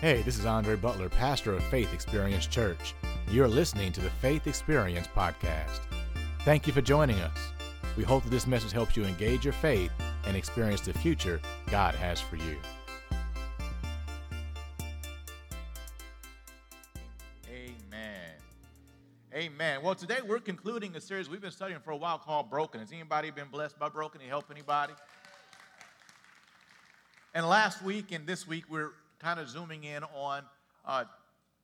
Hey, this is Andre Butler, pastor of Faith Experience Church. You're listening to the Faith Experience Podcast. Thank you for joining us. We hope that this message helps you engage your faith and experience the future God has for you. Amen. Amen. Well, today we're concluding a series we've been studying for a while called Broken. Has anybody been blessed by Broken? You help anybody? And last week and this week, we're kind of zooming in on uh,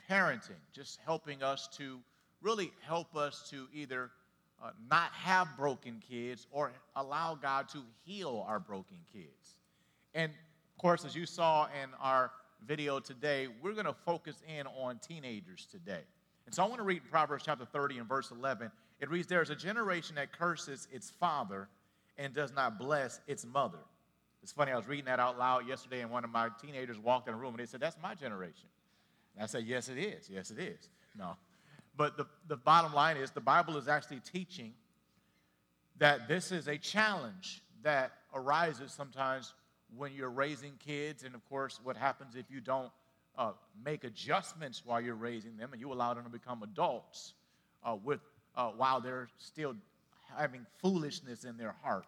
parenting, just helping us to really help us to either uh, not have broken kids or allow God to heal our broken kids. And of course, as you saw in our video today, we're going to focus in on teenagers today. And so I want to read Proverbs chapter 30 and verse 11. It reads, There is a generation that curses its father and does not bless its mother. It's funny, I was reading that out loud yesterday, and one of my teenagers walked in the room and they said, That's my generation. And I said, Yes, it is. Yes, it is. No. But the, the bottom line is the Bible is actually teaching that this is a challenge that arises sometimes when you're raising kids, and of course, what happens if you don't uh, make adjustments while you're raising them and you allow them to become adults uh, with, uh, while they're still having foolishness in their heart.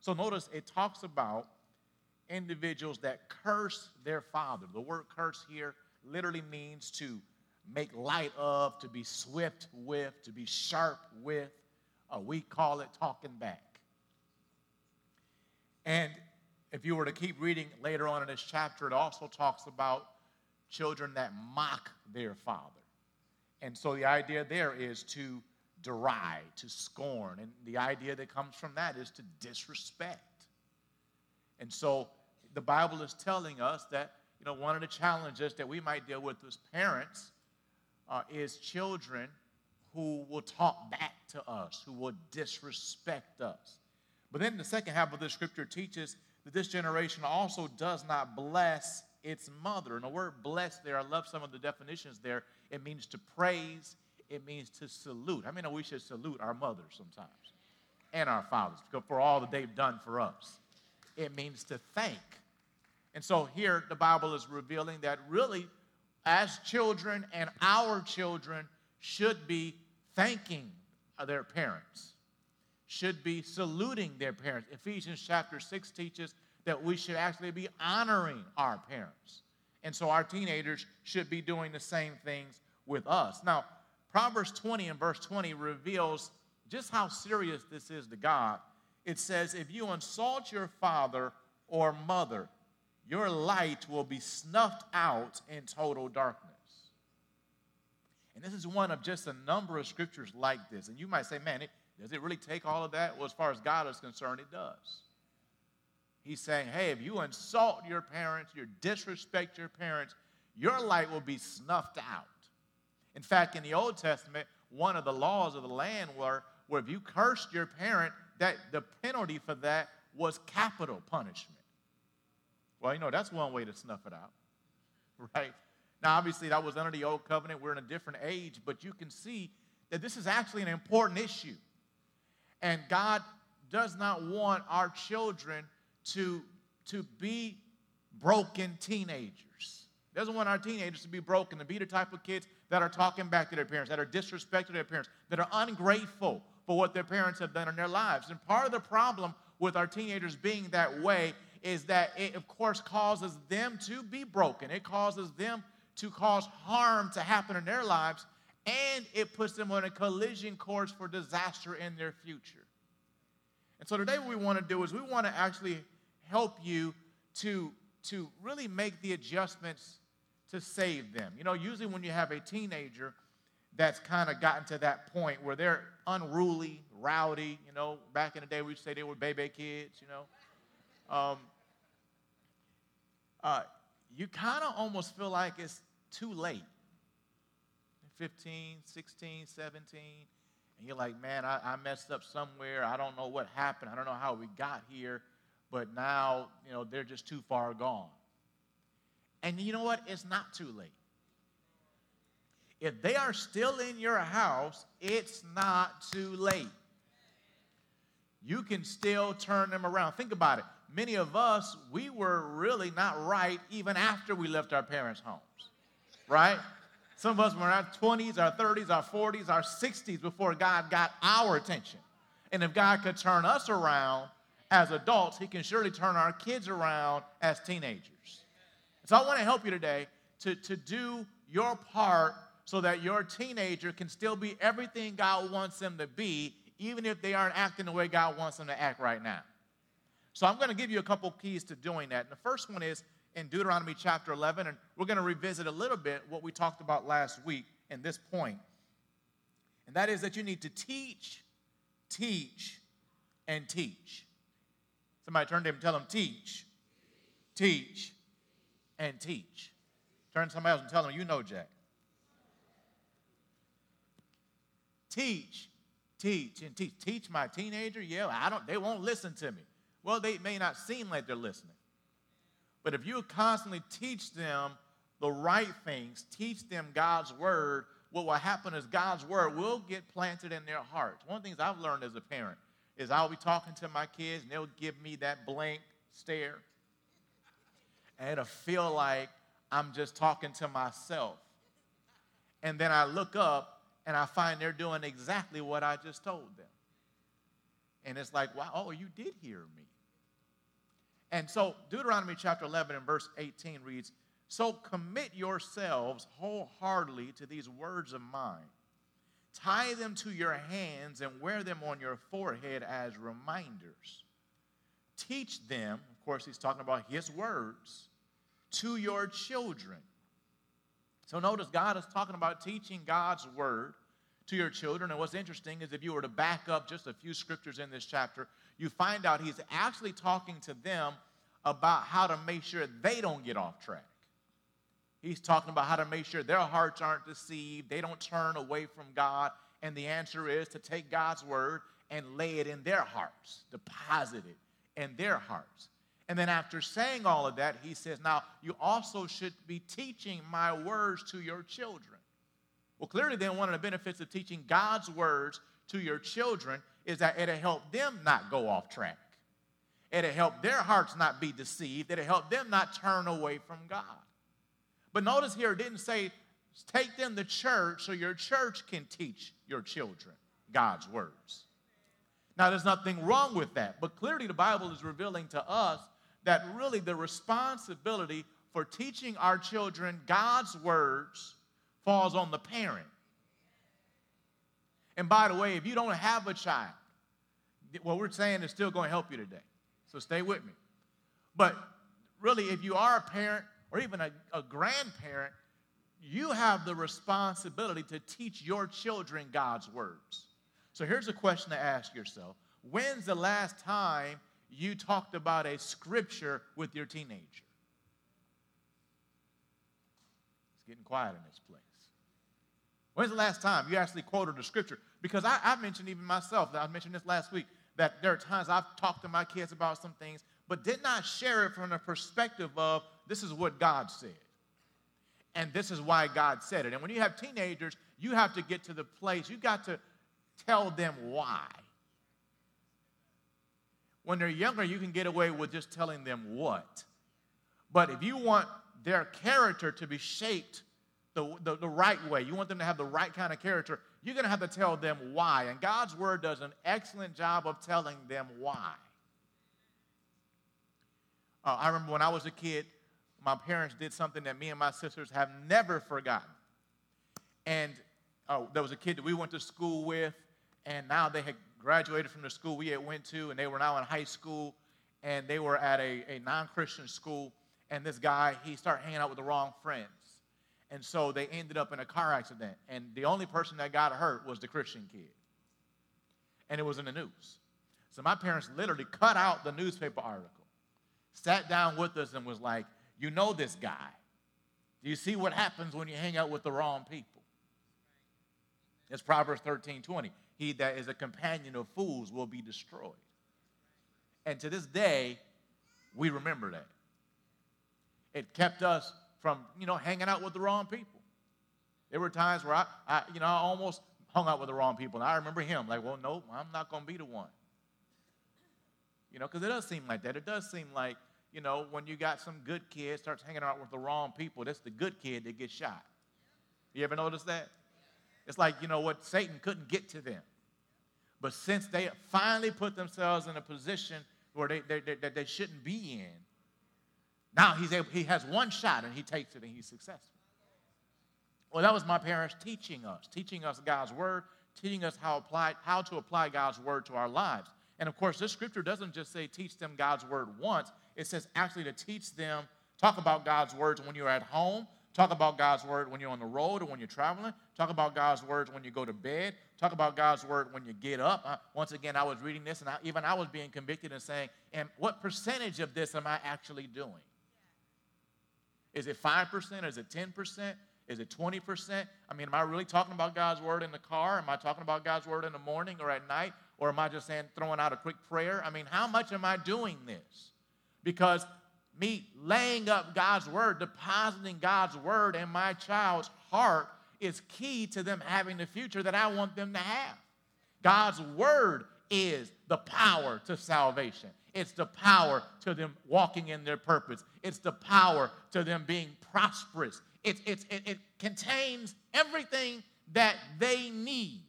So notice it talks about individuals that curse their father. The word curse here literally means to make light of, to be swift with, to be sharp with. Uh, we call it talking back. And if you were to keep reading later on in this chapter, it also talks about children that mock their father. And so the idea there is to deride, to scorn. And the idea that comes from that is to disrespect. And so the Bible is telling us that, you know, one of the challenges that we might deal with as parents uh, is children who will talk back to us, who will disrespect us. But then the second half of the scripture teaches that this generation also does not bless its mother. And the word bless there, I love some of the definitions there. It means to praise, it means to salute. I mean, we should salute our mothers sometimes and our fathers for all that they've done for us. It means to thank. And so here the Bible is revealing that really, as children and our children should be thanking their parents, should be saluting their parents. Ephesians chapter 6 teaches that we should actually be honoring our parents. And so our teenagers should be doing the same things with us. Now, Proverbs 20 and verse 20 reveals just how serious this is to God. It says, If you insult your father or mother, your light will be snuffed out in total darkness. And this is one of just a number of scriptures like this. And you might say, man, it, does it really take all of that? Well, as far as God is concerned, it does. He's saying, hey, if you insult your parents, you disrespect your parents, your light will be snuffed out. In fact, in the Old Testament, one of the laws of the land were where if you cursed your parent, that the penalty for that was capital punishment. Well, you know, that's one way to snuff it out, right? Now, obviously, that was under the old covenant. We're in a different age, but you can see that this is actually an important issue. And God does not want our children to, to be broken teenagers. He doesn't want our teenagers to be broken, to be the type of kids that are talking back to their parents, that are disrespecting their parents, that are ungrateful for what their parents have done in their lives. And part of the problem with our teenagers being that way is that it, of course, causes them to be broken. It causes them to cause harm to happen in their lives, and it puts them on a collision course for disaster in their future. And so today, what we want to do is we want to actually help you to, to really make the adjustments to save them. You know, usually when you have a teenager that's kind of gotten to that point where they're unruly, rowdy, you know, back in the day we would say they were baby kids, you know um, uh, you kind of almost feel like it's too late. 15, 16, 17, and you're like, man, I, I messed up somewhere. I don't know what happened. I don't know how we got here, but now, you know, they're just too far gone. And you know what? It's not too late. If they are still in your house, it's not too late. You can still turn them around. Think about it many of us, we were really not right even after we left our parents' homes. right? Some of us were in our 20s, our 30s, our 40s, our 60s before God got our attention. And if God could turn us around as adults, He can surely turn our kids around as teenagers. So I want to help you today to, to do your part so that your teenager can still be everything God wants them to be, even if they aren't acting the way God wants them to act right now. So I'm going to give you a couple keys to doing that. And the first one is in Deuteronomy chapter 11, and we're going to revisit a little bit what we talked about last week in this point. And that is that you need to teach, teach, and teach. Somebody turn to him and tell him, teach, teach, and teach. Turn to somebody else and tell them, you know, Jack. Teach, teach, and teach. Teach my teenager? Yeah, I don't, they won't listen to me. Well, they may not seem like they're listening. But if you constantly teach them the right things, teach them God's word, what will happen is God's word will get planted in their hearts. One of the things I've learned as a parent is I'll be talking to my kids and they'll give me that blank stare. And it'll feel like I'm just talking to myself. And then I look up and I find they're doing exactly what I just told them. And it's like, wow, oh, you did hear me. And so Deuteronomy chapter 11 and verse 18 reads, So commit yourselves wholeheartedly to these words of mine. Tie them to your hands and wear them on your forehead as reminders. Teach them, of course, he's talking about his words, to your children. So notice God is talking about teaching God's word to your children. And what's interesting is if you were to back up just a few scriptures in this chapter, you find out he's actually talking to them about how to make sure they don't get off track. He's talking about how to make sure their hearts aren't deceived, they don't turn away from God. And the answer is to take God's word and lay it in their hearts, deposit it in their hearts. And then after saying all of that, he says, Now you also should be teaching my words to your children. Well, clearly, then, one of the benefits of teaching God's words to your children is that it'll help them not go off track. It'll help their hearts not be deceived. It'll help them not turn away from God. But notice here, it didn't say take them to church so your church can teach your children God's words. Now, there's nothing wrong with that, but clearly the Bible is revealing to us that really the responsibility for teaching our children God's words falls on the parent. And by the way, if you don't have a child, what we're saying is still going to help you today. So stay with me. But really, if you are a parent or even a, a grandparent, you have the responsibility to teach your children God's words. So here's a question to ask yourself When's the last time you talked about a scripture with your teenager? It's getting quiet in this place. When's the last time you actually quoted a scripture? Because I, I mentioned even myself, I mentioned this last week, that there are times I've talked to my kids about some things, but did not share it from the perspective of this is what God said. And this is why God said it. And when you have teenagers, you have to get to the place, you got to tell them why. When they're younger, you can get away with just telling them what. But if you want their character to be shaped the, the, the, right way, you want them to have the right kind of character, you're going to have to tell them why. And God's word does an excellent job of telling them why. Uh, I remember when I was a kid, my parents did something that me and my sisters have never forgotten. And uh, there was a kid that we went to school with, and now they had graduated from the school we had went to, and they were now in high school, and they were at a, a non-Christian school. And this guy, he started hanging out with the wrong friends. And so they ended up in a car accident. And the only person that got hurt was the Christian kid. And it was in the news. So my parents literally cut out the newspaper article, sat down with us, and was like, You know this guy. Do you see what happens when you hang out with the wrong people? It's Proverbs 13 20. He that is a companion of fools will be destroyed. And to this day, we remember that. It kept us from, you know, hanging out with the wrong people. There were times where I, I you know, I almost hung out with the wrong people. And I remember him like, well, no, I'm not going to be the one. You know, because it does seem like that. It does seem like, you know, when you got some good kid starts hanging out with the wrong people, that's the good kid that gets shot. You ever notice that? It's like, you know what, Satan couldn't get to them. But since they finally put themselves in a position where they, they, they, they shouldn't be in, now he's able, he has one shot and he takes it and he's successful. Well, that was my parents teaching us, teaching us God's word, teaching us how, apply, how to apply God's word to our lives. And of course, this scripture doesn't just say teach them God's word once, it says actually to teach them, talk about God's words when you're at home, talk about God's word when you're on the road or when you're traveling, talk about God's words when you go to bed, talk about God's word when you get up. Uh, once again, I was reading this and I, even I was being convicted and saying, and what percentage of this am I actually doing? Is it 5%? Is it 10%? Is it 20%? I mean, am I really talking about God's word in the car? Am I talking about God's word in the morning or at night? Or am I just saying, throwing out a quick prayer? I mean, how much am I doing this? Because me laying up God's word, depositing God's word in my child's heart is key to them having the future that I want them to have. God's word is the power to salvation. It's the power to them walking in their purpose. It's the power to them being prosperous. It, it, it, it contains everything that they need.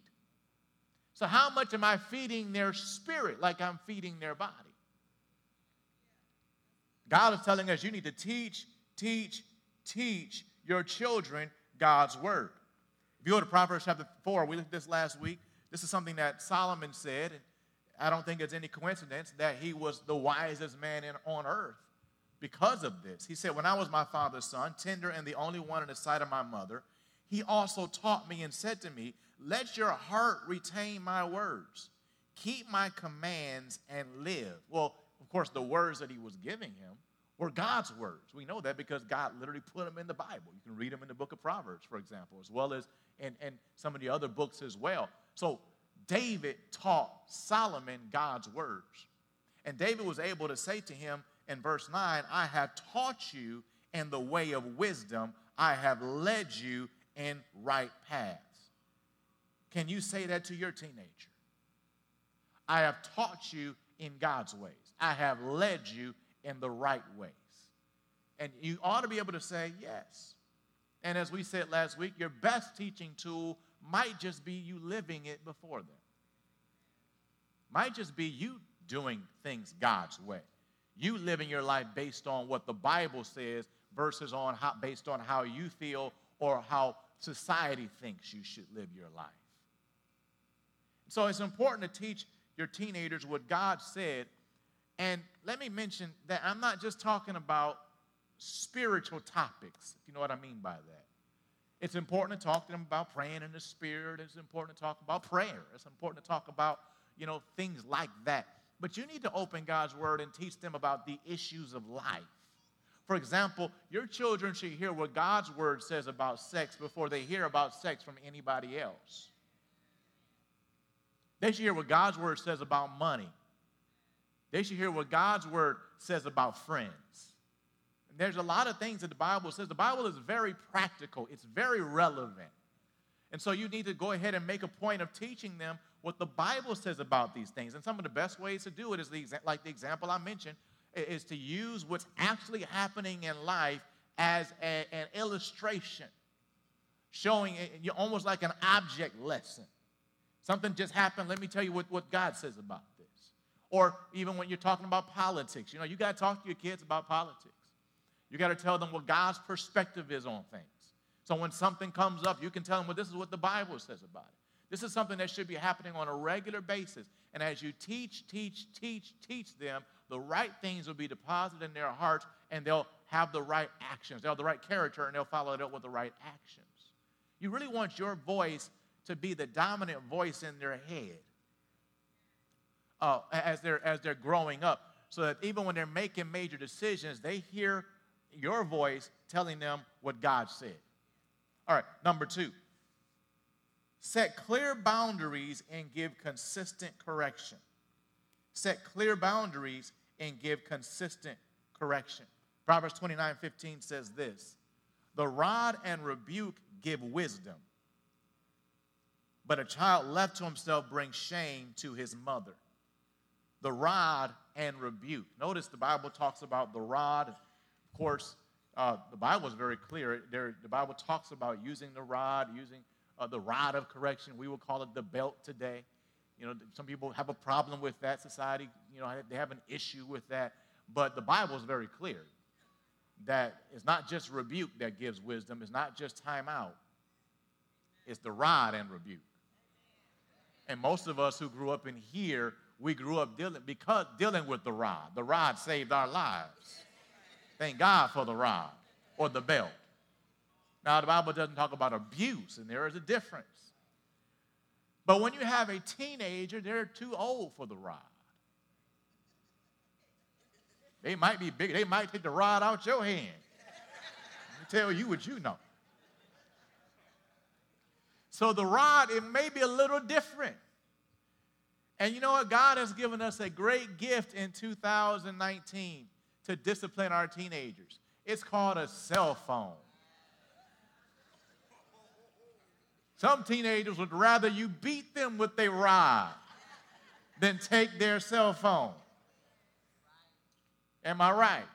So, how much am I feeding their spirit like I'm feeding their body? God is telling us you need to teach, teach, teach your children God's word. If you go to Proverbs chapter 4, we looked at this last week. This is something that Solomon said, and I don't think it's any coincidence that he was the wisest man in, on earth because of this. He said, When I was my father's son, tender and the only one in the sight of my mother, he also taught me and said to me, Let your heart retain my words, keep my commands, and live. Well, of course, the words that he was giving him were God's words. We know that because God literally put them in the Bible. You can read them in the book of Proverbs, for example, as well as in, in some of the other books as well. So David taught Solomon God's words. And David was able to say to him in verse 9, I have taught you in the way of wisdom, I have led you in right paths. Can you say that to your teenager? I have taught you in God's ways. I have led you in the right ways. And you ought to be able to say yes. And as we said last week, your best teaching tool might just be you living it before them. Might just be you doing things God's way. You living your life based on what the Bible says versus on how, based on how you feel or how society thinks you should live your life. So it's important to teach your teenagers what God said. And let me mention that I'm not just talking about spiritual topics, if you know what I mean by that. It's important to talk to them about praying in the spirit. It's important to talk about prayer. It's important to talk about, you know, things like that. But you need to open God's word and teach them about the issues of life. For example, your children should hear what God's word says about sex before they hear about sex from anybody else. They should hear what God's word says about money. They should hear what God's word says about friends. And there's a lot of things that the Bible says. The Bible is very practical, it's very relevant. And so you need to go ahead and make a point of teaching them what the Bible says about these things. And some of the best ways to do it is the like the example I mentioned is to use what's actually happening in life as a, an illustration, showing it almost like an object lesson. Something just happened. Let me tell you what, what God says about this. Or even when you're talking about politics, you know, you got to talk to your kids about politics. You got to tell them what God's perspective is on things. So when something comes up, you can tell them, well, this is what the Bible says about it. This is something that should be happening on a regular basis. And as you teach, teach, teach, teach them, the right things will be deposited in their hearts and they'll have the right actions. They'll have the right character and they'll follow it up with the right actions. You really want your voice to be the dominant voice in their head uh, as, they're, as they're growing up so that even when they're making major decisions, they hear your voice telling them what God said. All right, number two, Set clear boundaries and give consistent correction. Set clear boundaries and give consistent correction. Proverbs 29 15 says this The rod and rebuke give wisdom, but a child left to himself brings shame to his mother. The rod and rebuke. Notice the Bible talks about the rod. Of course, uh, the Bible is very clear. There, the Bible talks about using the rod, using uh, the rod of correction. We will call it the belt today. You know, some people have a problem with that. Society, you know, they have an issue with that. But the Bible is very clear that it's not just rebuke that gives wisdom. It's not just time out. It's the rod and rebuke. And most of us who grew up in here, we grew up dealing because dealing with the rod. The rod saved our lives. Thank God for the rod or the belt. Now, the Bible doesn't talk about abuse, and there is a difference. But when you have a teenager, they're too old for the rod. They might be big, they might take the rod out your hand. tell you what you know. So the rod, it may be a little different. And you know what? God has given us a great gift in 2019 to discipline our teenagers. It's called a cell phone. Some teenagers would rather you beat them with a rod than take their cell phone. Am I right?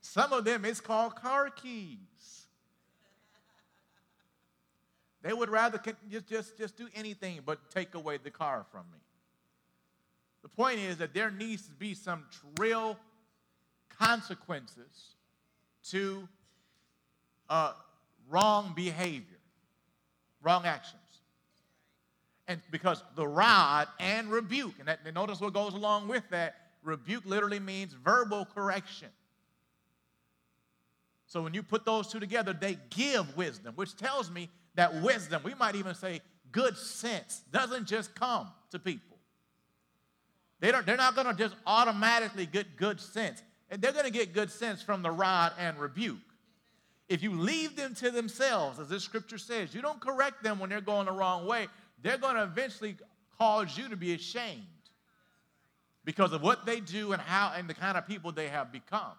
Some of them, it's called car keys. They would rather just, just, just do anything but take away the car from me. The point is that there needs to be some real consequences to uh, wrong behavior wrong actions. And because the rod and rebuke, and that, notice what goes along with that rebuke literally means verbal correction. So when you put those two together, they give wisdom, which tells me that wisdom, we might even say good sense, doesn't just come to people. They don't, they're not going to just automatically get good sense. And they're going to get good sense from the rod and rebuke. If you leave them to themselves, as this scripture says, you don't correct them when they're going the wrong way, they're going to eventually cause you to be ashamed because of what they do and how and the kind of people they have become.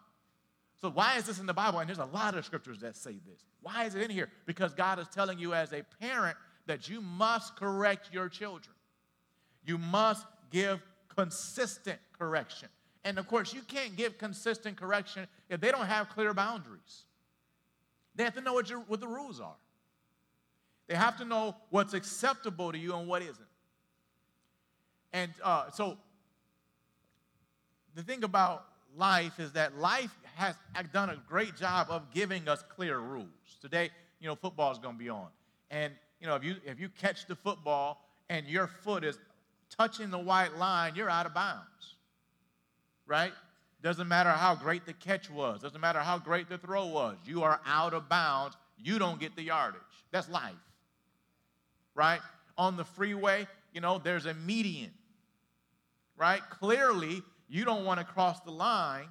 So, why is this in the Bible? And there's a lot of scriptures that say this. Why is it in here? Because God is telling you as a parent that you must correct your children. You must give consistent correction. And of course, you can't give consistent correction if they don't have clear boundaries. They have to know what, your, what the rules are. They have to know what's acceptable to you and what isn't. And uh, so the thing about life is that life has done a great job of giving us clear rules. Today, you know, football is going to be on. And, you know, if you, if you catch the football and your foot is touching the white line, you're out of bounds, right? Doesn't matter how great the catch was, doesn't matter how great the throw was. You are out of bounds. You don't get the yardage. That's life. Right? On the freeway, you know, there's a median. Right? Clearly, you don't want to cross the line.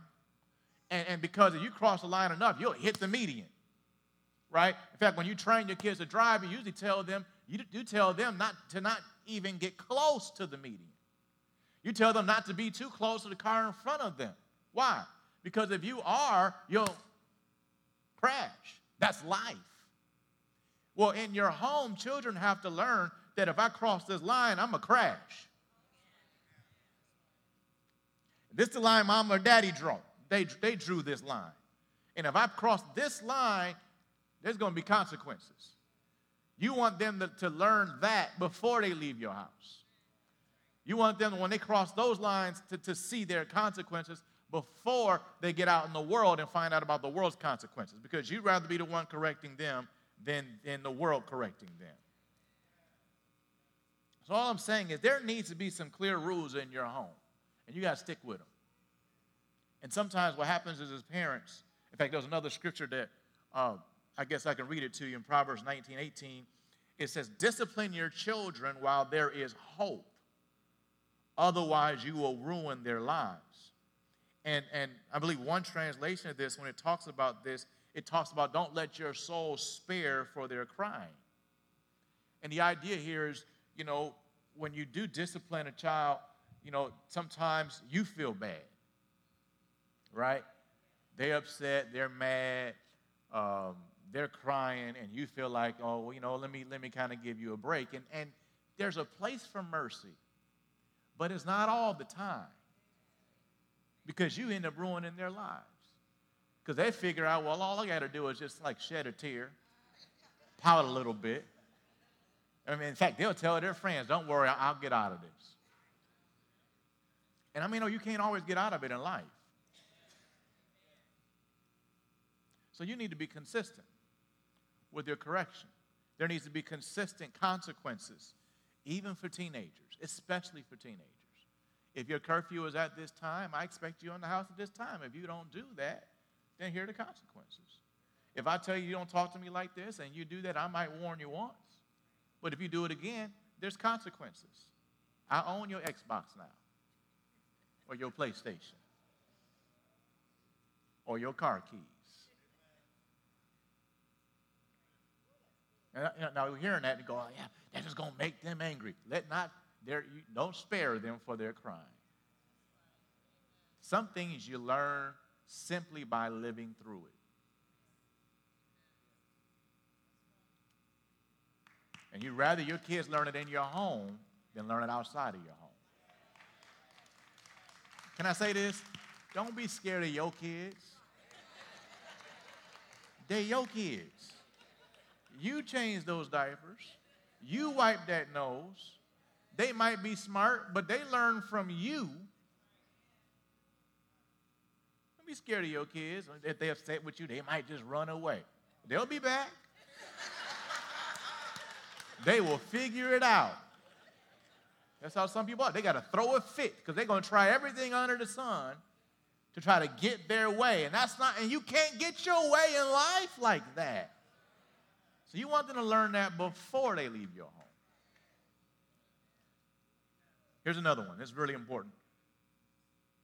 And, and because if you cross the line enough, you'll hit the median. Right? In fact, when you train your kids to drive, you usually tell them, you, you tell them not to not even get close to the median. You tell them not to be too close to the car in front of them. Why? Because if you are, you'll crash. That's life. Well, in your home, children have to learn that if I cross this line, I'm to crash. This is the line mom or daddy drew. They, they drew this line. And if I cross this line, there's going to be consequences. You want them to, to learn that before they leave your house. You want them, when they cross those lines, to, to see their consequences before they get out in the world and find out about the world's consequences because you'd rather be the one correcting them than, than the world correcting them. So, all I'm saying is there needs to be some clear rules in your home, and you got to stick with them. And sometimes what happens is, as parents, in fact, there's another scripture that uh, I guess I can read it to you in Proverbs 19 18. It says, Discipline your children while there is hope, otherwise, you will ruin their lives. And, and I believe one translation of this, when it talks about this, it talks about don't let your soul spare for their crying. And the idea here is, you know, when you do discipline a child, you know, sometimes you feel bad, right? They're upset, they're mad, um, they're crying, and you feel like, oh, well, you know, let me let me kind of give you a break. And and there's a place for mercy, but it's not all the time because you end up ruining their lives. Because they figure out, well, all I got to do is just like shed a tear, pout a little bit. I mean, in fact, they'll tell their friends, don't worry, I'll get out of this. And I mean, no, you can't always get out of it in life. So you need to be consistent with your correction. There needs to be consistent consequences, even for teenagers, especially for teenagers. If your curfew is at this time, I expect you in the house at this time. If you don't do that, then here are the consequences. If I tell you you don't talk to me like this and you do that, I might warn you once. But if you do it again, there's consequences. I own your Xbox now, or your PlayStation, or your car keys. And now we're hearing that and go, oh, yeah, that's just going to make them angry. Let not, their, you, don't spare them for their crime. Some things you learn simply by living through it. And you'd rather your kids learn it in your home than learn it outside of your home. Can I say this? Don't be scared of your kids. They're your kids. You change those diapers. You wipe that nose. They might be smart, but they learn from you. Don't be scared of your kids. If they're upset with you, they might just run away. They'll be back. they will figure it out. That's how some people are. They got to throw a fit because they're going to try everything under the sun to try to get their way. And that's not, and you can't get your way in life like that. So you want them to learn that before they leave your home. Here's another one. Is really important.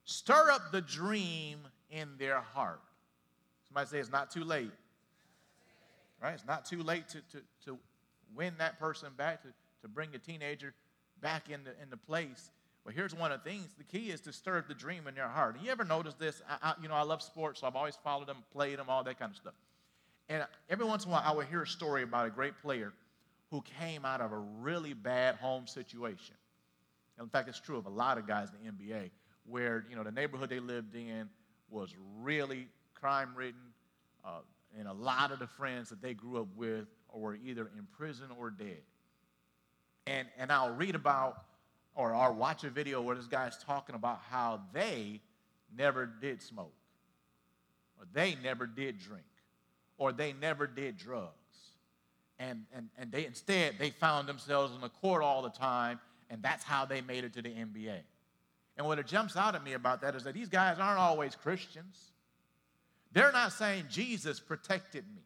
Stir up the dream in their heart. Somebody say it's not too late. Right? It's not too late to, to, to win that person back, to, to bring a teenager back into, into place. Well, here's one of the things. The key is to stir up the dream in their heart. And you ever notice this? I, I, you know, I love sports, so I've always followed them, played them, all that kind of stuff. And every once in a while, I would hear a story about a great player who came out of a really bad home situation. In fact, it's true of a lot of guys in the NBA, where you know the neighborhood they lived in was really crime-ridden, uh, and a lot of the friends that they grew up with were either in prison or dead. And and I'll read about or I'll watch a video where this guy's talking about how they never did smoke, or they never did drink or they never did drugs. And, and, and they instead they found themselves in the court all the time, and that's how they made it to the NBA. And what it jumps out at me about that is that these guys aren't always Christians. They're not saying Jesus protected me.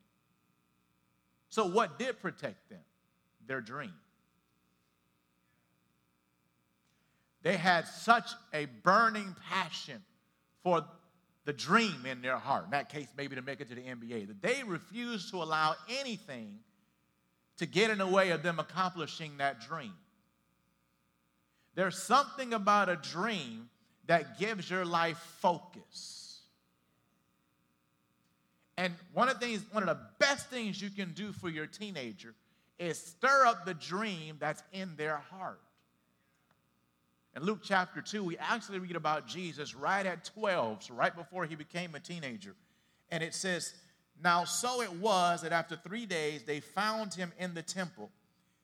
So what did protect them? Their dream. They had such a burning passion for the dream in their heart, in that case, maybe to make it to the NBA, that they refused to allow anything to get in the way of them accomplishing that dream. There's something about a dream that gives your life focus. And one of the things, one of the best things you can do for your teenager is stir up the dream that's in their heart. In Luke chapter 2, we actually read about Jesus right at 12, so right before he became a teenager. And it says, Now so it was that after three days they found him in the temple,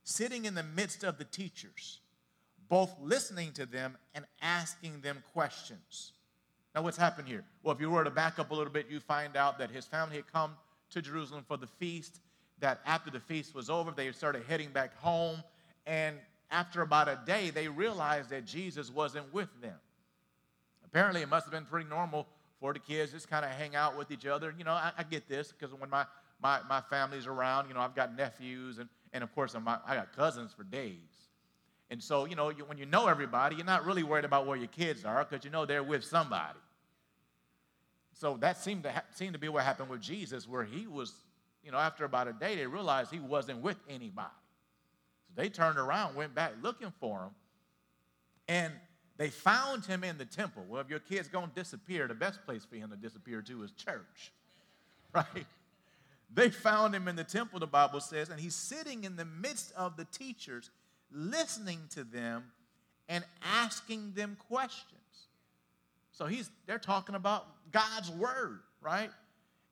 sitting in the midst of the teachers, both listening to them and asking them questions. Now, what's happened here? Well, if you were to back up a little bit, you find out that his family had come to Jerusalem for the feast, that after the feast was over, they started heading back home, and after about a day, they realized that Jesus wasn't with them. Apparently, it must have been pretty normal for the kids just kind of hang out with each other. You know, I, I get this because when my, my, my family's around, you know, I've got nephews and, and of course, my, I got cousins for days. And so, you know, you, when you know everybody, you're not really worried about where your kids are because you know they're with somebody. So that seemed to, ha- seemed to be what happened with Jesus, where he was, you know, after about a day, they realized he wasn't with anybody. So They turned around, went back looking for him, and they found him in the temple. Well, if your kid's going to disappear, the best place for him to disappear to is church, right? They found him in the temple, the Bible says, and he's sitting in the midst of the teachers, listening to them and asking them questions. So he's they're talking about God's word, right?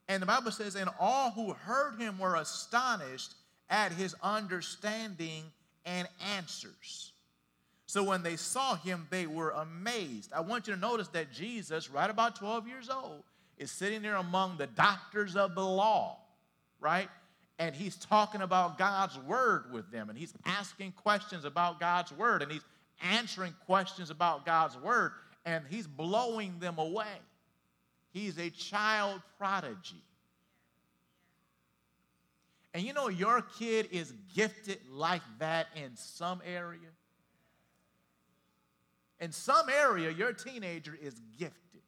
And the Bible says, and all who heard him were astonished at his understanding and answers. So when they saw him, they were amazed. I want you to notice that Jesus, right about 12 years old, is sitting there among the doctors of the law, right? And he's talking about God's word with them, and he's asking questions about God's word, and he's answering questions about God's word, and he's blowing them away. He's a child prodigy. And you know, your kid is gifted like that in some area. In some area, your teenager is gifted.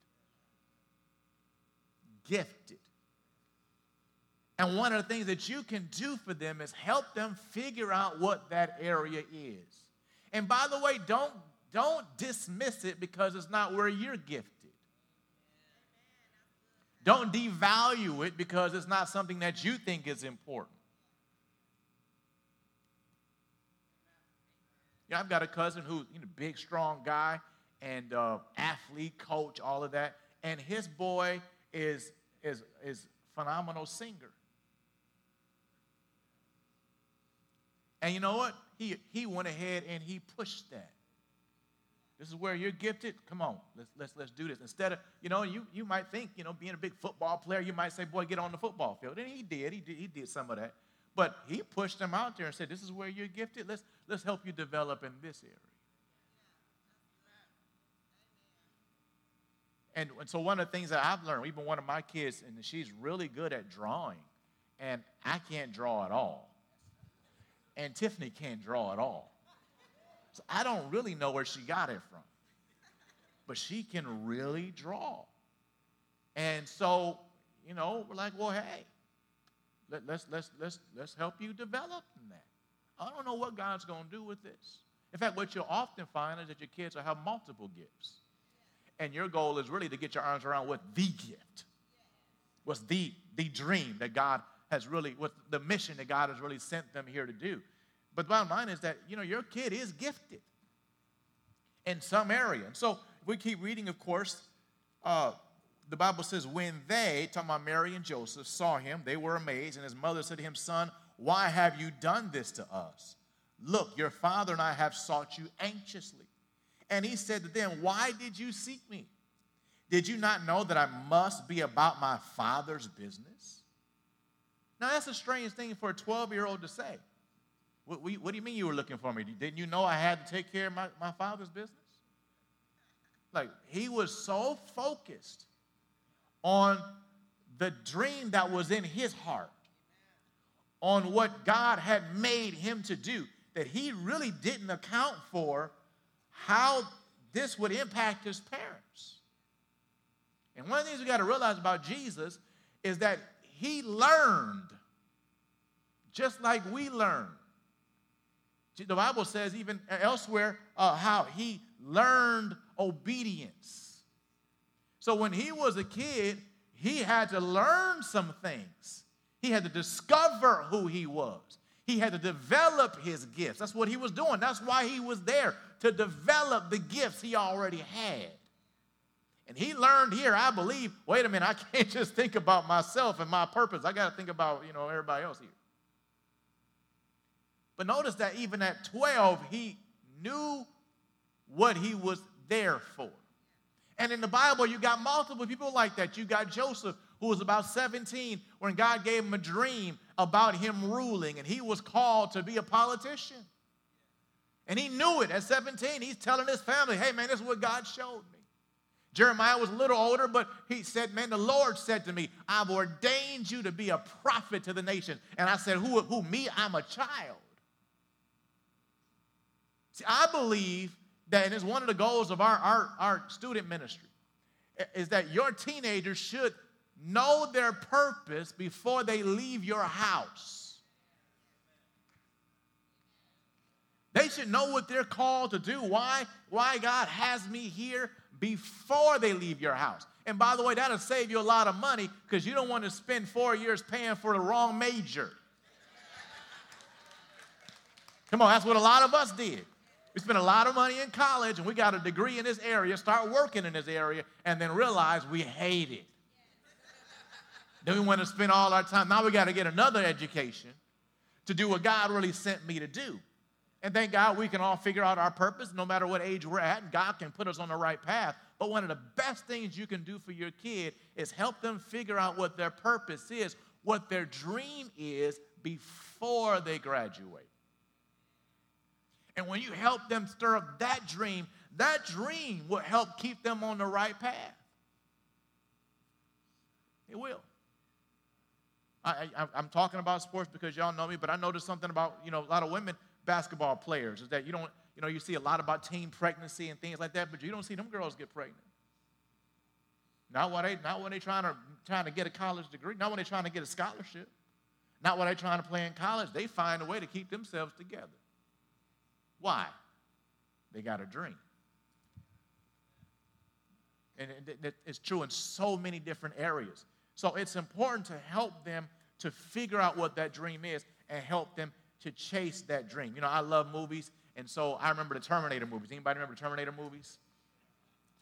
Gifted. And one of the things that you can do for them is help them figure out what that area is. And by the way, don't, don't dismiss it because it's not where you're gifted. Don't devalue it because it's not something that you think is important. You know, I've got a cousin who's you know, big, strong guy and uh, athlete, coach, all of that. And his boy is, is, is phenomenal singer. And you know what? He, he went ahead and he pushed that. This is where you're gifted. Come on, let's, let's, let's do this. Instead of, you know, you, you might think, you know, being a big football player, you might say, boy, get on the football field. And he did. He did, he did some of that. But he pushed them out there and said, this is where you're gifted. Let's, let's help you develop in this area. And, and so one of the things that I've learned, even one of my kids, and she's really good at drawing, and I can't draw at all. And Tiffany can't draw at all. So I don't really know where she got it from. But she can really draw. And so, you know, we're like, well, hey, let, us let's, let's, let's, let's help you develop that. I don't know what God's going to do with this. In fact, what you'll often find is that your kids will have multiple gifts. And your goal is really to get your arms around what the gift, what's the, the dream that God has really, what the mission that God has really sent them here to do. But the bottom line is that, you know, your kid is gifted in some area. And so we keep reading, of course, uh, the Bible says, when they, talking about Mary and Joseph, saw him, they were amazed. And his mother said to him, Son, why have you done this to us? Look, your father and I have sought you anxiously. And he said to them, Why did you seek me? Did you not know that I must be about my father's business? Now, that's a strange thing for a 12 year old to say. What, what, do you mean you were looking for me? Didn't you know I had to take care of my, my father's business? Like, he was so focused on the dream that was in his heart, on what God had made him to do, that he really didn't account for how this would impact his parents. And one of the things we got to realize about Jesus is that he learned just like we learn. The Bible says, even elsewhere, uh, how he learned obedience. So when he was a kid, he had to learn some things. He had to discover who he was. He had to develop his gifts. That's what he was doing. That's why he was there, to develop the gifts he already had. And he learned here, I believe, wait a minute, I can't just think about myself and my purpose. I got to think about, you know, everybody else here. But notice that even at 12, he knew what he was there for. And in the Bible, you got multiple people like that. You got Joseph, who was about 17 when God gave him a dream about him ruling, and he was called to be a politician. And he knew it at 17. He's telling his family, hey, man, this is what God showed me. Jeremiah was a little older, but he said, Man, the Lord said to me, I've ordained you to be a prophet to the nation. And I said, Who, who me? I'm a child. See, I believe that, and it's one of the goals of our, our, our student ministry, is that your teenagers should know their purpose before they leave your house. They should know what they're called to do, why, why God has me here before they leave your house. And by the way, that'll save you a lot of money because you don't want to spend four years paying for the wrong major. Come on, that's what a lot of us did. We spent a lot of money in college and we got a degree in this area, start working in this area, and then realize we hate it. Then we want to spend all our time. Now we got to get another education to do what God really sent me to do. And thank God we can all figure out our purpose no matter what age we're at, and God can put us on the right path. But one of the best things you can do for your kid is help them figure out what their purpose is, what their dream is before they graduate. And when you help them stir up that dream, that dream will help keep them on the right path. It will. I, am talking about sports because y'all know me, but I noticed something about you know a lot of women basketball players is that you don't you know you see a lot about teen pregnancy and things like that, but you don't see them girls get pregnant. Not when they not when they trying to trying to get a college degree, not when they're trying to get a scholarship, not when they're trying to play in college. They find a way to keep themselves together. Why? They got a dream. And it's true in so many different areas. So it's important to help them to figure out what that dream is and help them to chase that dream. You know, I love movies, and so I remember the Terminator movies. Anybody remember the Terminator movies?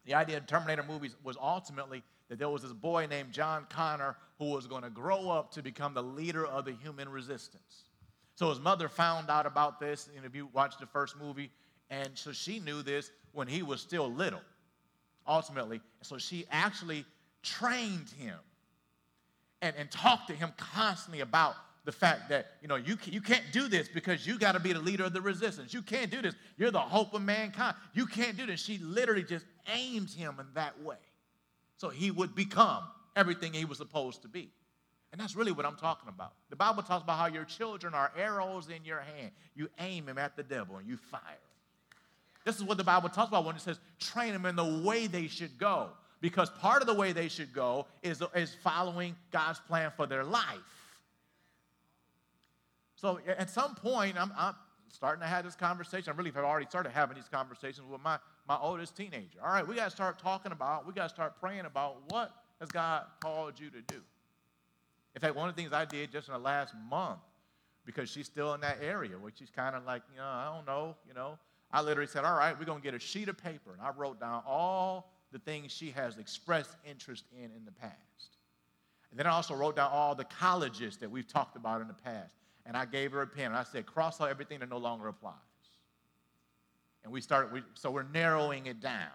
The idea of Terminator movies was ultimately that there was this boy named John Connor who was going to grow up to become the leader of the human resistance. So his mother found out about this, and if you watch the first movie, and so she knew this when he was still little, ultimately. So she actually trained him and, and talk to him constantly about the fact that you know you, you can't do this because you got to be the leader of the resistance. You can't do this. You're the hope of mankind. You can't do this. She literally just aimed him in that way. So he would become everything he was supposed to be. And that's really what i'm talking about. The bible talks about how your children are arrows in your hand. You aim them at the devil and you fire this is what the bible talks about when it says train them in the way they should go. Because part of the way they should go is, is following God's plan for their life. So at some point, I'm, I'm starting to have this conversation. I really have already started having these conversations with my, my oldest teenager. All right, we got to start talking about, we got to start praying about what has God called you to do. In fact, one of the things I did just in the last month, because she's still in that area, which she's kind of like, you know, I don't know, you know, I literally said, all right, we're going to get a sheet of paper. And I wrote down all the things she has expressed interest in in the past. And then I also wrote down all the colleges that we've talked about in the past. And I gave her a pen and I said, cross out everything that no longer applies. And we started, we, so we're narrowing it down.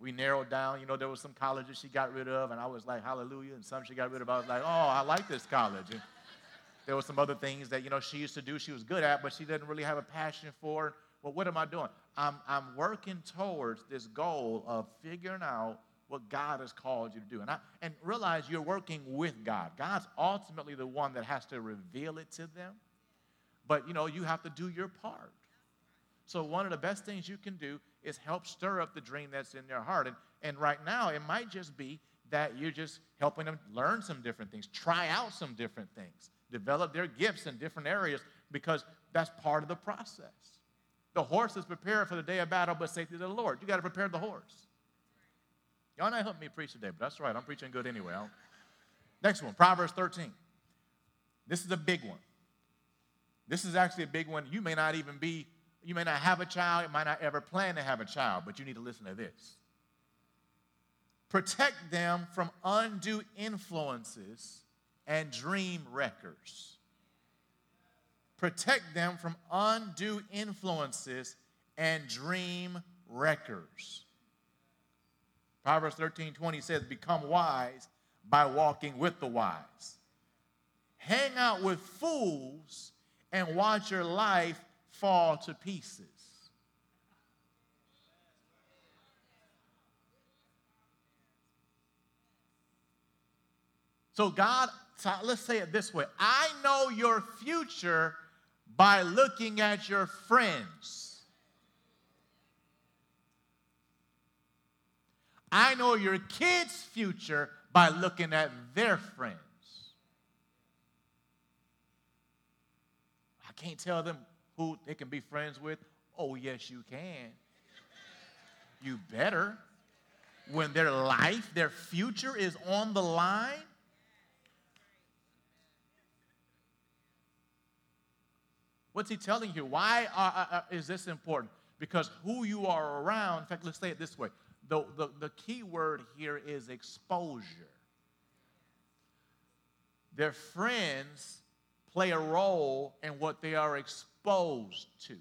We narrowed down, you know, there was some colleges she got rid of, and I was like, hallelujah. And some she got rid of, I was like, oh, I like this college. And there were some other things that, you know, she used to do, she was good at, but she didn't really have a passion for. Well, what am I doing? I'm, I'm working towards this goal of figuring out what God has called you to do. And, I, and realize you're working with God. God's ultimately the one that has to reveal it to them. But, you know, you have to do your part. So one of the best things you can do is help stir up the dream that's in their heart. And, and right now, it might just be that you're just helping them learn some different things, try out some different things, develop their gifts in different areas because that's part of the process. The horse is prepared for the day of battle, but safety to the Lord. You got to prepare the horse. Y'all not helping me preach today, but that's right. I'm preaching good anyway. Next one, Proverbs 13. This is a big one. This is actually a big one. You may not even be, you may not have a child, you might not ever plan to have a child, but you need to listen to this. Protect them from undue influences and dream wreckers protect them from undue influences and dream wreckers. Proverbs 13 20 says, Become wise by walking with the wise. Hang out with fools and watch your life fall to pieces. So, God, let's say it this way I know your future by looking at your friends. I know your kids' future by looking at their friends. I can't tell them who they can be friends with. Oh, yes, you can. You better. When their life, their future is on the line, What's he telling you? Why are, uh, uh, is this important? Because who you are around, in fact, let's say it this way the, the, the key word here is exposure. their friends play a role in what they are exposed to,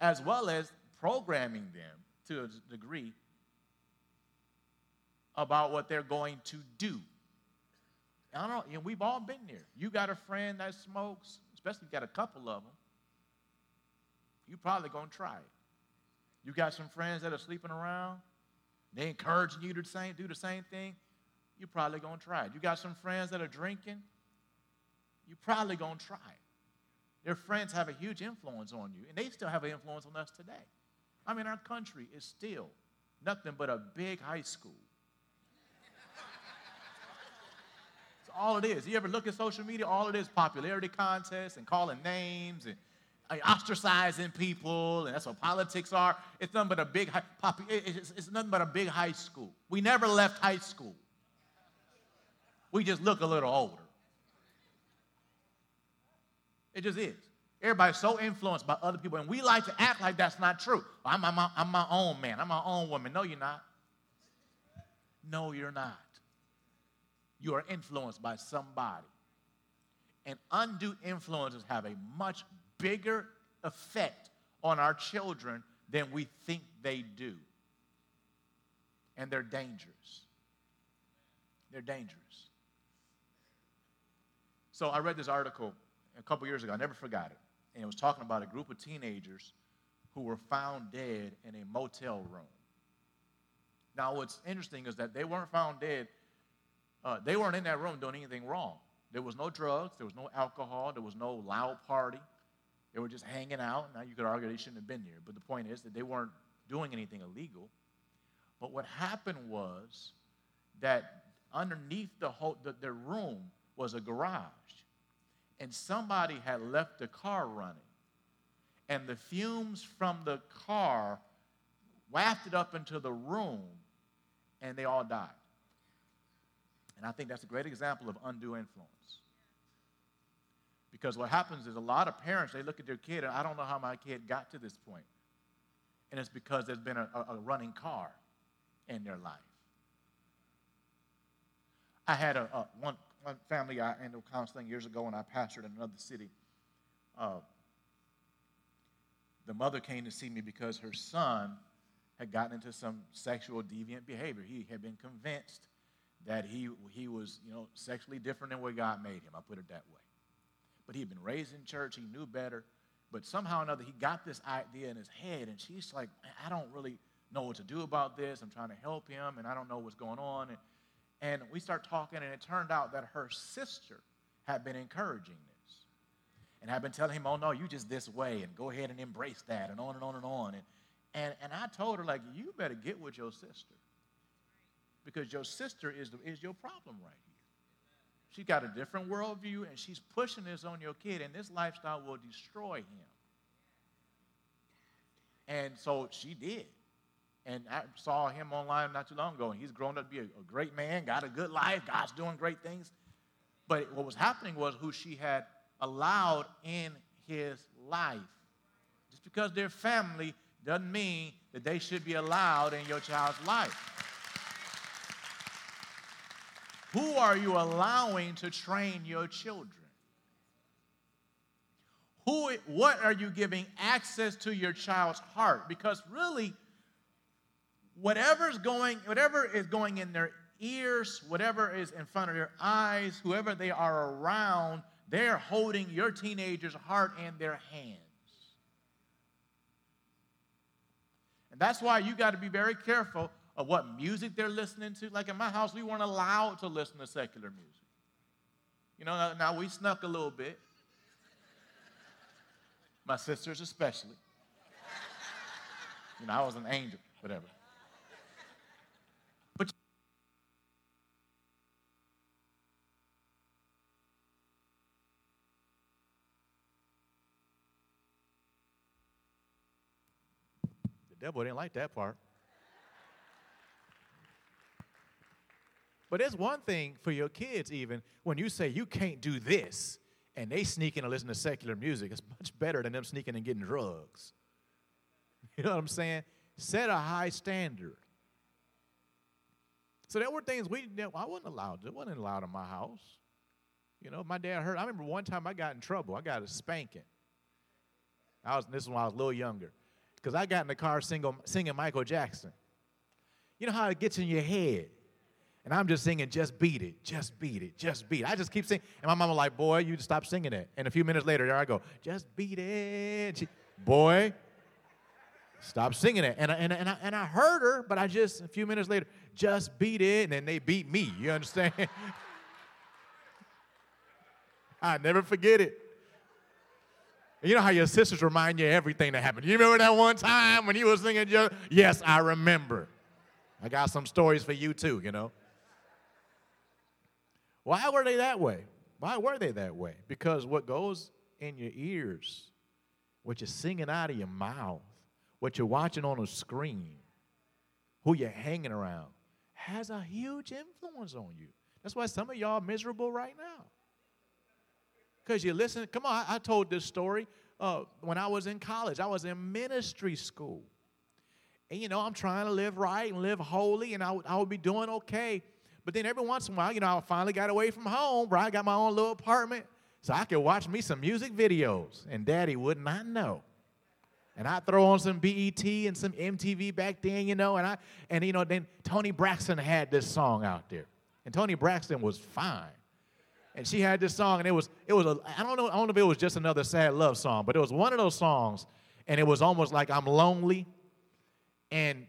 as well as programming them to a degree about what they're going to do. I don't know, we've all been there. You got a friend that smokes, especially if you got a couple of them, you're probably gonna try it. You got some friends that are sleeping around, they encouraging you to do the same thing, you're probably gonna try it. You got some friends that are drinking, you're probably gonna try it. Their friends have a huge influence on you, and they still have an influence on us today. I mean, our country is still nothing but a big high school. That's all it is. You ever look at social media? All it is popularity contests and calling names and ostracizing people, and that's what politics are. It's nothing but a big high, it's, nothing but a big high school. We never left high school. We just look a little older. It just is. Everybody's so influenced by other people, and we like to act like that's not true. Oh, I'm, I'm, I'm my own man. I'm my own woman. No, you're not. No, you're not. You are influenced by somebody. And undue influences have a much bigger effect on our children than we think they do. And they're dangerous. They're dangerous. So I read this article a couple years ago. I never forgot it. And it was talking about a group of teenagers who were found dead in a motel room. Now, what's interesting is that they weren't found dead, uh, they weren't in that room doing anything wrong. There was no drugs, there was no alcohol, there was no loud party. They were just hanging out. Now, you could argue they shouldn't have been there, but the point is that they weren't doing anything illegal. But what happened was that underneath the, whole, the, the room was a garage and somebody had left the car running. And the fumes from the car wafted up into the room, and they all died. And I think that's a great example of undue influence. Because what happens is a lot of parents, they look at their kid, and I don't know how my kid got to this point. And it's because there's been a, a running car in their life. I had a, a one, one family I ended counseling years ago, and I pastored in another city. Uh, the mother came to see me because her son had gotten into some sexual deviant behavior. He had been convinced that he, he was, you know, sexually different than what God made him. I put it that way. But he had been raised in church. He knew better. But somehow or another, he got this idea in his head, and she's like, I don't really know what to do about this. I'm trying to help him, and I don't know what's going on. And and we start talking, and it turned out that her sister had been encouraging this and had been telling him, oh, no, you just this way, and go ahead and embrace that, and on and on and on. And, and, and I told her, like, you better get with your sister because your sister is, the, is your problem right here. She's got a different worldview, and she's pushing this on your kid, and this lifestyle will destroy him. And so she did and I saw him online not too long ago, and he's grown up to be a, a, great man, got a good life, God's doing great things. But what was happening was who she had allowed in his life. Just because they're family doesn't mean that they should be allowed in your child's life. Who are you allowing to train your children? Who, what are you giving access to your child's heart? Because really, whatever's going, whatever is going in their ears, whatever is in front of their eyes, whoever they are around, they're holding your teenager's heart in their hands. And that's why you got to be very careful what music they're listening to. Like in my house, we weren't allowed to listen to secular music. You know, now we snuck a little bit. My sisters, especially. You know, I was an angel, whatever. But the devil didn't like that part. But there's one thing for your kids, even when you say you can't do this, and they sneak in and listen to secular music, it's much better than them sneaking and getting drugs. You know what I'm saying? Set a high standard. So there were things we didn't. I wasn't allowed. It wasn't allowed in my house. You know, my dad heard. I remember one time I got in trouble. I got a spanking. I was this is when I was a little younger, because I got in the car singing, singing Michael Jackson. You know how it gets in your head, and I'm just singing, "Just beat it, just beat it, just beat it." I just keep singing, and my mama like, "Boy, you stop singing it. And a few minutes later, there I go, "Just beat it, she, boy." Stop singing it. And I, and, and, I, and I heard her, but I just, a few minutes later, just beat it, and then they beat me. You understand? I never forget it. You know how your sisters remind you everything that happened. You remember that one time when you were singing yes, I remember. I got some stories for you too, you know. Why were they that way? Why were they that way? Because what goes in your ears, what you're singing out of your mouth, what you're watching on a screen, who you're hanging around, has a huge influence on you. That's why some of y'all miserable right now. Because you listen, come on, I, I told this story uh, when I was in college. I was in ministry school. And you know, I'm trying to live right and live holy, and I, w- I would be doing okay. But then every once in a while, you know, I finally got away from home, right? I got my own little apartment, so I could watch me some music videos, and daddy would not know. And I throw on some BET and some MTV back then, you know, and I and you know, then Toni Braxton had this song out there. And Toni Braxton was fine. And she had this song, and it was, it was a, I don't know, I don't know if it was just another sad love song, but it was one of those songs, and it was almost like I'm lonely. And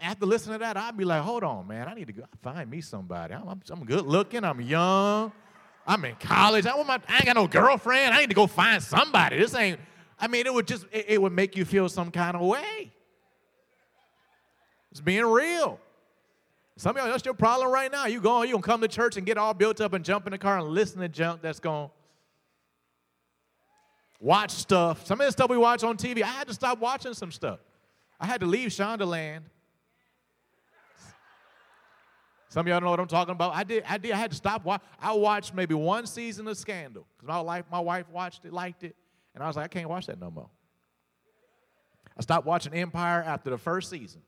after listening to that, I'd be like, hold on, man, I need to go find me somebody. I'm, I'm, I'm good looking, I'm young, I'm in college, I, my, I ain't got no girlfriend, I need to go find somebody. This ain't, I mean, it would just, it, it would make you feel some kind of way. It's being real. Some of y'all, that's your problem right now. You going, you gonna come to church and get all built up and jump in the car and listen to junk that's going watch stuff. Some of the stuff we watch on TV, I had to stop watching some stuff. I had to leave Shondaland. Some of y'all know what I'm talking about. I did, I did, I had to stop. I watched maybe one season of Scandal because my wife, my wife watched it, liked it, and I was like, I can't watch that no more. I stopped watching Empire after the first season.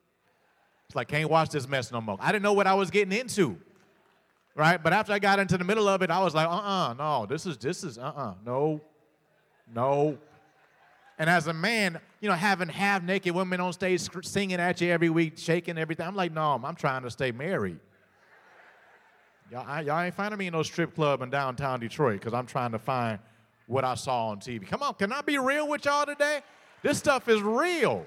It's like, can't watch this mess no more. I didn't know what I was getting into, right? But after I got into the middle of it, I was like, uh-uh, no, this is, this is, uh-uh, no, no. And as a man, you know, having half naked women on stage singing at you every week, shaking everything, I'm like, no, I'm trying to stay married. Y'all, y'all ain't finding me in no strip club in downtown Detroit because I'm trying to find what I saw on TV. Come on, can I be real with y'all today? This stuff is real.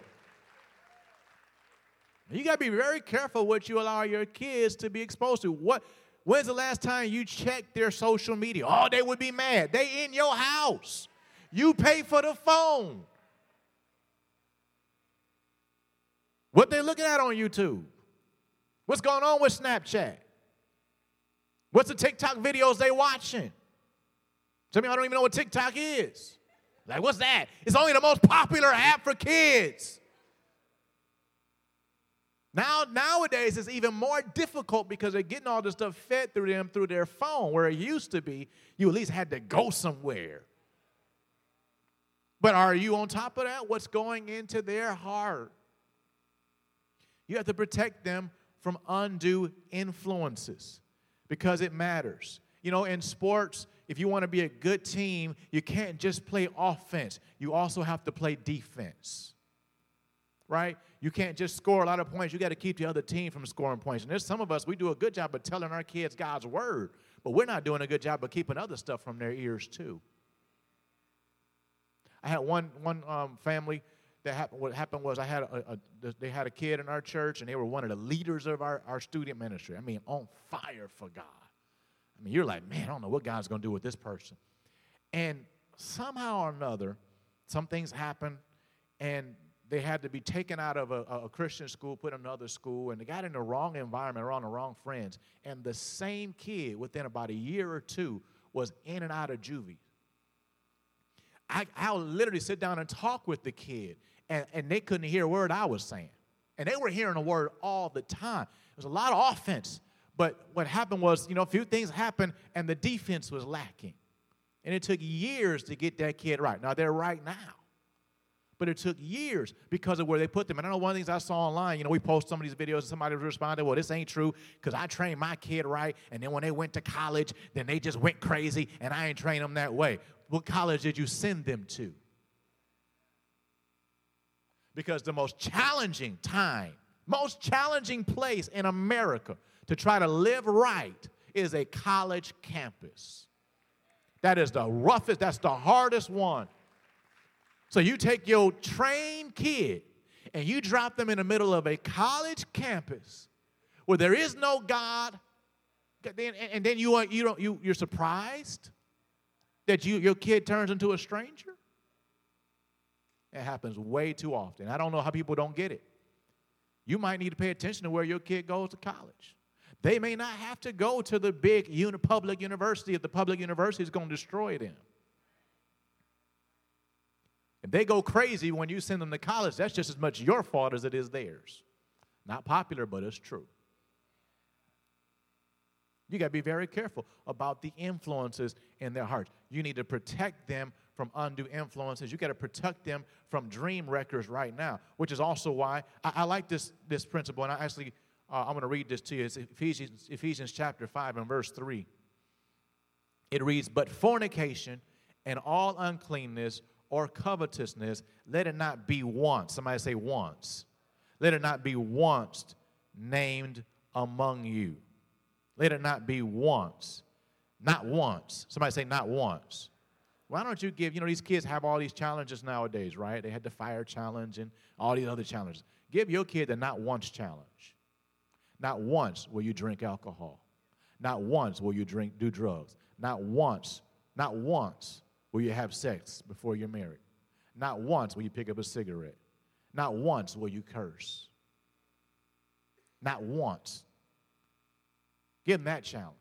You got to be very careful what you allow your kids to be exposed to. What? When's the last time you checked their social media? Oh, they would be mad. They in your house. You pay for the phone. What they looking at on YouTube? What's going on with Snapchat? What's the TikTok videos they watching? Some of y'all don't even know what TikTok is. Like, what's that? It's only the most popular app for kids. Now, nowadays, it's even more difficult because they're getting all this stuff fed through them through their phone, where it used to be you at least had to go somewhere. But are you on top of that? What's going into their heart? You have to protect them from undue influences because it matters. You know, in sports, if you want to be a good team, you can't just play offense, you also have to play defense. Right? You can't just score a lot of points. You got to keep the other team from scoring points. And there's some of us, we do a good job of telling our kids God's word, but we're not doing a good job of keeping other stuff from their ears, too. I had one, one um, family that happened, what happened was I had a, a, they had a kid in our church and they were one of the leaders of our, our student ministry. I mean, on fire for God. I mean, you're like, man, I don't know what God's going to do with this person. And somehow or another, some things happen and they had to be taken out of a, a, Christian school, put in another school, and they got in the wrong environment, around the wrong friends. And the same kid, within about a year or two, was in and out of juvie. I, I'll literally sit down and talk with the kid, and, and they couldn't hear a word I was saying. And they were hearing a word all the time. It was a lot of offense. But what happened was, you know, a few things happened, and the defense was lacking. And it took years to get that kid right. Now, they're right now. but it took years because of where they put them. And I know one of the things I saw online, you know, we post some of these videos and somebody responded, well, this ain't true because I trained my kid right. And then when they went to college, then they just went crazy and I ain't trained them that way. What college did you send them to? Because the most challenging time, most challenging place in America to try to live right is a college campus. That is the roughest, that's the hardest one. So you take your trained kid and you drop them in the middle of a college campus where there is no God, and then you are, you don't, you, you're surprised that you, your kid turns into a stranger? It happens way too often. I don't know how people don't get it. You might need to pay attention to where your kid goes to college. They may not have to go to the big uni- public university if the public university is going to destroy them. If they go crazy when you send them to college, that's just as much your fault as it is theirs. Not popular, but it's true. You got to be very careful about the influences in their hearts. You need to protect them from undue influences. You got to protect them from dream wreckers right now, which is also why I, I like this, this principle. And I actually, uh, I'm going to read this to you. It's Ephesians, Ephesians chapter 5 and verse 3. It reads, But fornication and all uncleanness or covetousness, let it not be once. Somebody say once. Let it not be once named among you. Let it not be once. Not once. Somebody say not once. Why don't you give, you know, these kids have all these challenges nowadays, right? They had the fire challenge and all these other challenges. Give your kid the not once challenge. Not once will you drink alcohol. Not once will you drink do drugs. Not once, not once will you have sex before you're married. Not once will you pick up a cigarette. Not once will you curse. Not once. Give them that challenge.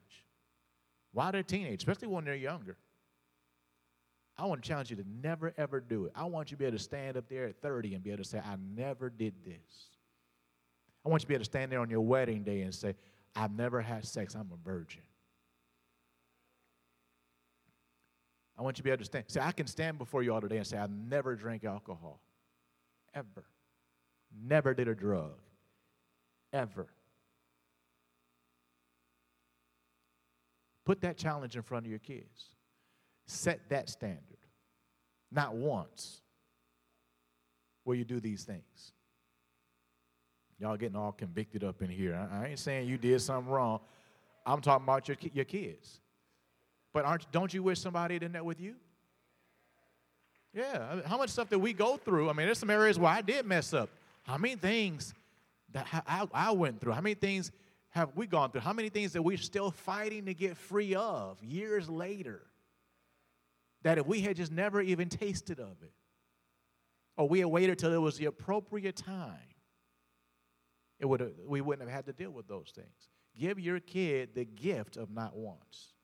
Why they're teenagers, especially when they're younger. I want to challenge you to never, ever do it. I want you to be able to stand up there at 30 and be able to say, I never did this. I want you to be able to stand there on your wedding day and say, I've never had sex, I'm a virgin. I want you to be able to stand. See, I can stand before you all today and say, I never drank alcohol. Ever. Never did a drug. Ever. Put that challenge in front of your kids. Set that standard. Not once will you do these things. Y'all getting all convicted up in here. I, I ain't saying you did something wrong. I'm talking about your, your kids. But aren't, don't you wish somebody did that with you? Yeah. how much stuff that we go through? I mean, there's some areas where I did mess up. How many things that I, I went through? How many things have we gone through? How many things that we're still fighting to get free of years later? That if we had just never even tasted of it, or we had waited till it was the appropriate time, it would we wouldn't have had to deal with those things. Give your kid the gift of not once.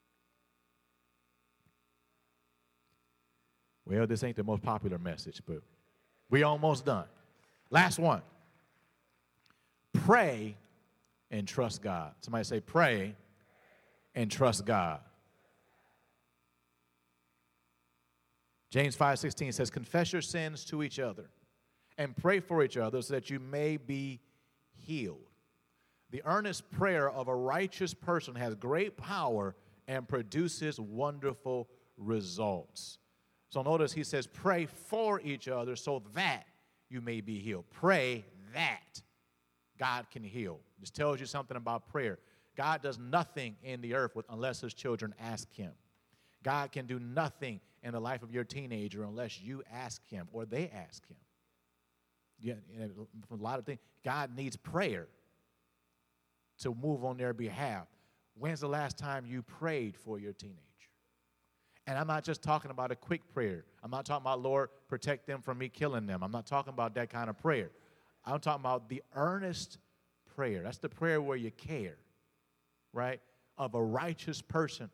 Well, this ain't the most popular message, but we almost done. Last one. Pray and trust God. Somebody say pray and trust God. James 5:16 says confess your sins to each other and pray for each other so that you may be healed. The earnest prayer of a righteous person has great power and produces wonderful results. So notice he says, pray for each other so that you may be healed. Pray that God can heal. This tells you something about prayer. God does nothing in the earth unless his children ask him. God can do nothing in the life of your teenager unless you ask him or they ask him. Yeah, a lot of things. God needs prayer to move on their behalf. When's the last time you prayed for your teenager? And I'm not just talking about a quick prayer. I'm not talking about, Lord, protect them from me killing them. I'm not talking about that kind of prayer. I'm talking about the earnest prayer. That's the prayer where you care, right? Of a righteous person.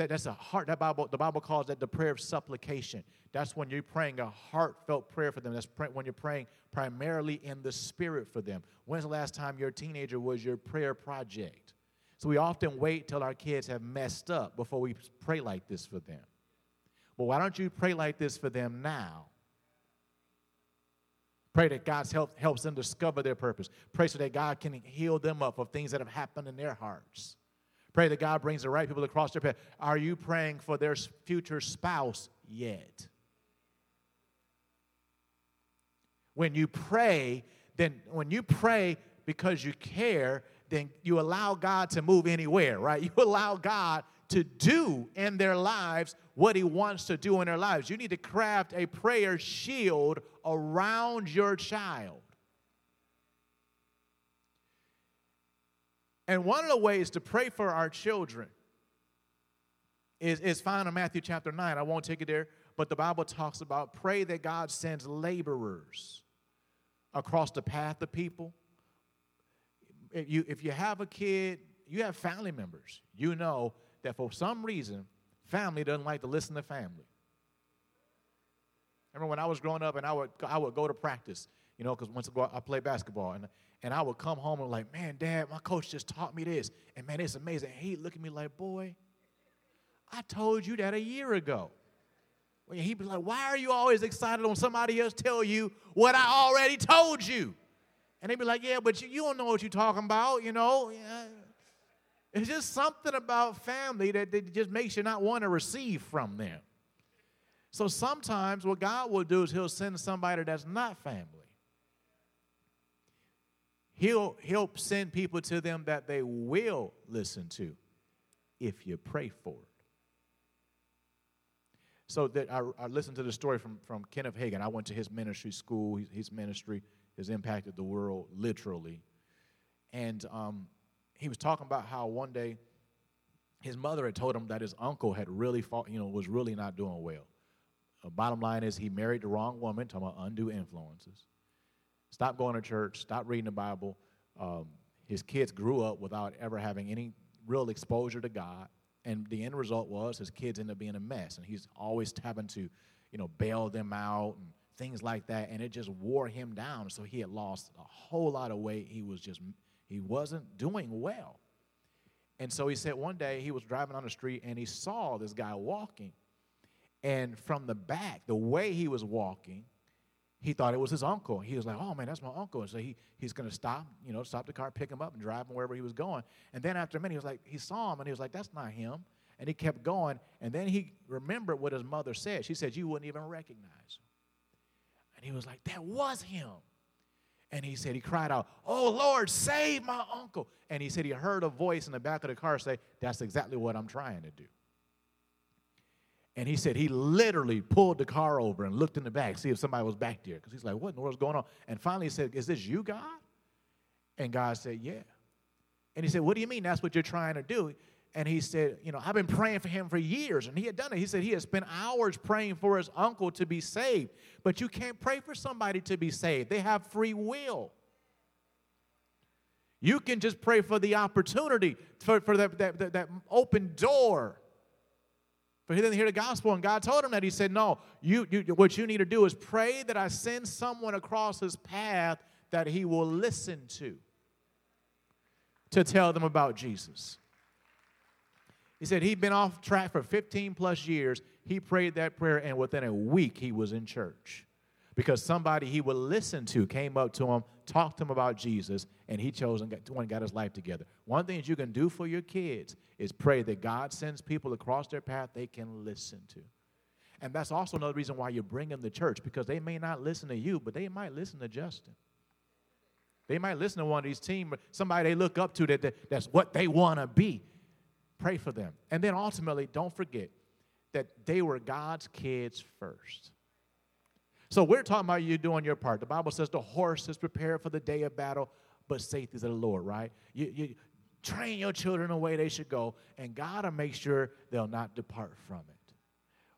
That, that's a heart. That Bible, the Bible calls that the prayer of supplication. That's when you're praying a heartfelt prayer for them. That's when you're praying primarily in the spirit for them. When's the last time your teenager was your prayer project? So we often wait till our kids have messed up before we pray like this for them. Well, why don't you pray like this for them now? Pray that God help, helps them discover their purpose. Pray so that God can heal them up of things that have happened in their hearts. Pray that God brings the right people across their path. Are you praying for their future spouse yet? When you pray, then when you pray because you care, then you allow God to move anywhere, right? You allow God to do in their lives what He wants to do in their lives. You need to craft a prayer shield around your child. And one of the ways to pray for our children is, is found in Matthew chapter 9. I won't take it there, but the Bible talks about pray that God sends laborers across the path of people. If you, if you have a kid, you have family members, you know that for some reason, family doesn't like to listen to family. Remember when I was growing up and I would, I would go to practice, you know, because once I, played basketball, and, and I would come home and like, man, dad, my coach just taught me this. And man, it's amazing. He'd look at me like, boy, I told you that a year ago. Well, he'd be like, why are you always excited when somebody else tell you what I already told you? And they'd be like, yeah, but you, you don't know what you're talking about, you know. Yeah. It's just something about family that, that just makes you not want to receive from them. So sometimes what God will do is He'll send somebody that's not family. He'll, he'll send people to them that they will listen to if you pray for it. So that I, I listened to the story from, from Kenneth Hagin. I went to his ministry school. His, his ministry has impacted the world literally. And um, he was talking about how one day his mother had told him that his uncle had really fought, you know, was really not doing well. Uh, bottom line is he married the wrong woman, talking about undue influences. Stopped going to church, stop reading the Bible. Um, his kids grew up without ever having any real exposure to God. And the end result was his kids ended up being a mess. And he's always having to, you know, bail them out and things like that. And it just wore him down. So he had lost a whole lot of weight. He was just he wasn't doing well. And so he said one day he was driving on the street and he saw this guy walking. And from the back, the way he was walking, he thought it was his uncle. He was like, oh man, that's my uncle. And so he, he's going to stop, you know, stop the car, pick him up, and drive him wherever he was going. And then after a minute, he was like, he saw him and he was like, that's not him. And he kept going. And then he remembered what his mother said. She said, you wouldn't even recognize him. And he was like, that was him. And he said, he cried out, Oh Lord, save my uncle. And he said he heard a voice in the back of the car say, That's exactly what I'm trying to do. And he said he literally pulled the car over and looked in the back, see if somebody was back there. Because he's like, What in the world's going on? And finally he said, Is this you, God? And God said, Yeah. And he said, What do you mean that's what you're trying to do? And he said, You know, I've been praying for him for years. And he had done it. He said he had spent hours praying for his uncle to be saved. But you can't pray for somebody to be saved, they have free will. You can just pray for the opportunity, for, for that, that, that, that open door. But he didn't hear the gospel, and God told him that. He said, No, you, you, what you need to do is pray that I send someone across his path that he will listen to to tell them about Jesus. He said he'd been off track for 15 plus years. He prayed that prayer, and within a week, he was in church because somebody he would listen to came up to him, talked to him about Jesus, and he chose and got, got his life together. One thing that you can do for your kids is pray that God sends people across their path they can listen to. And that's also another reason why you bring them to church because they may not listen to you, but they might listen to Justin. They might listen to one of these team, somebody they look up to that, that that's what they want to be. Pray for them. And then ultimately, don't forget that they were God's kids first. So we're talking about you doing your part. The Bible says the horse is prepared for the day of battle, but safety is of the Lord, right? You, you train your children the way they should go, and God will make sure they'll not depart from it.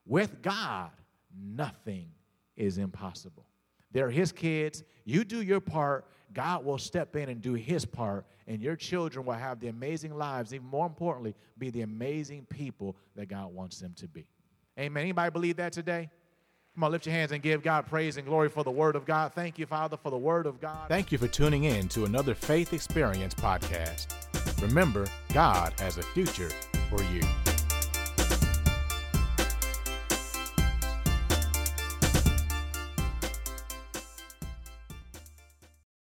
With God, nothing is impossible. They're His kids. You do your part, God will step in and do his part, and your children will have the amazing lives, even more importantly, be the amazing people that God wants them to be. Amen. Anybody believe that today? Come on, lift your hands and give God praise and glory for the Word of God. Thank you, Father, for the Word of God. Thank you for tuning in to another Faith Experience podcast. Remember, God has a future for you.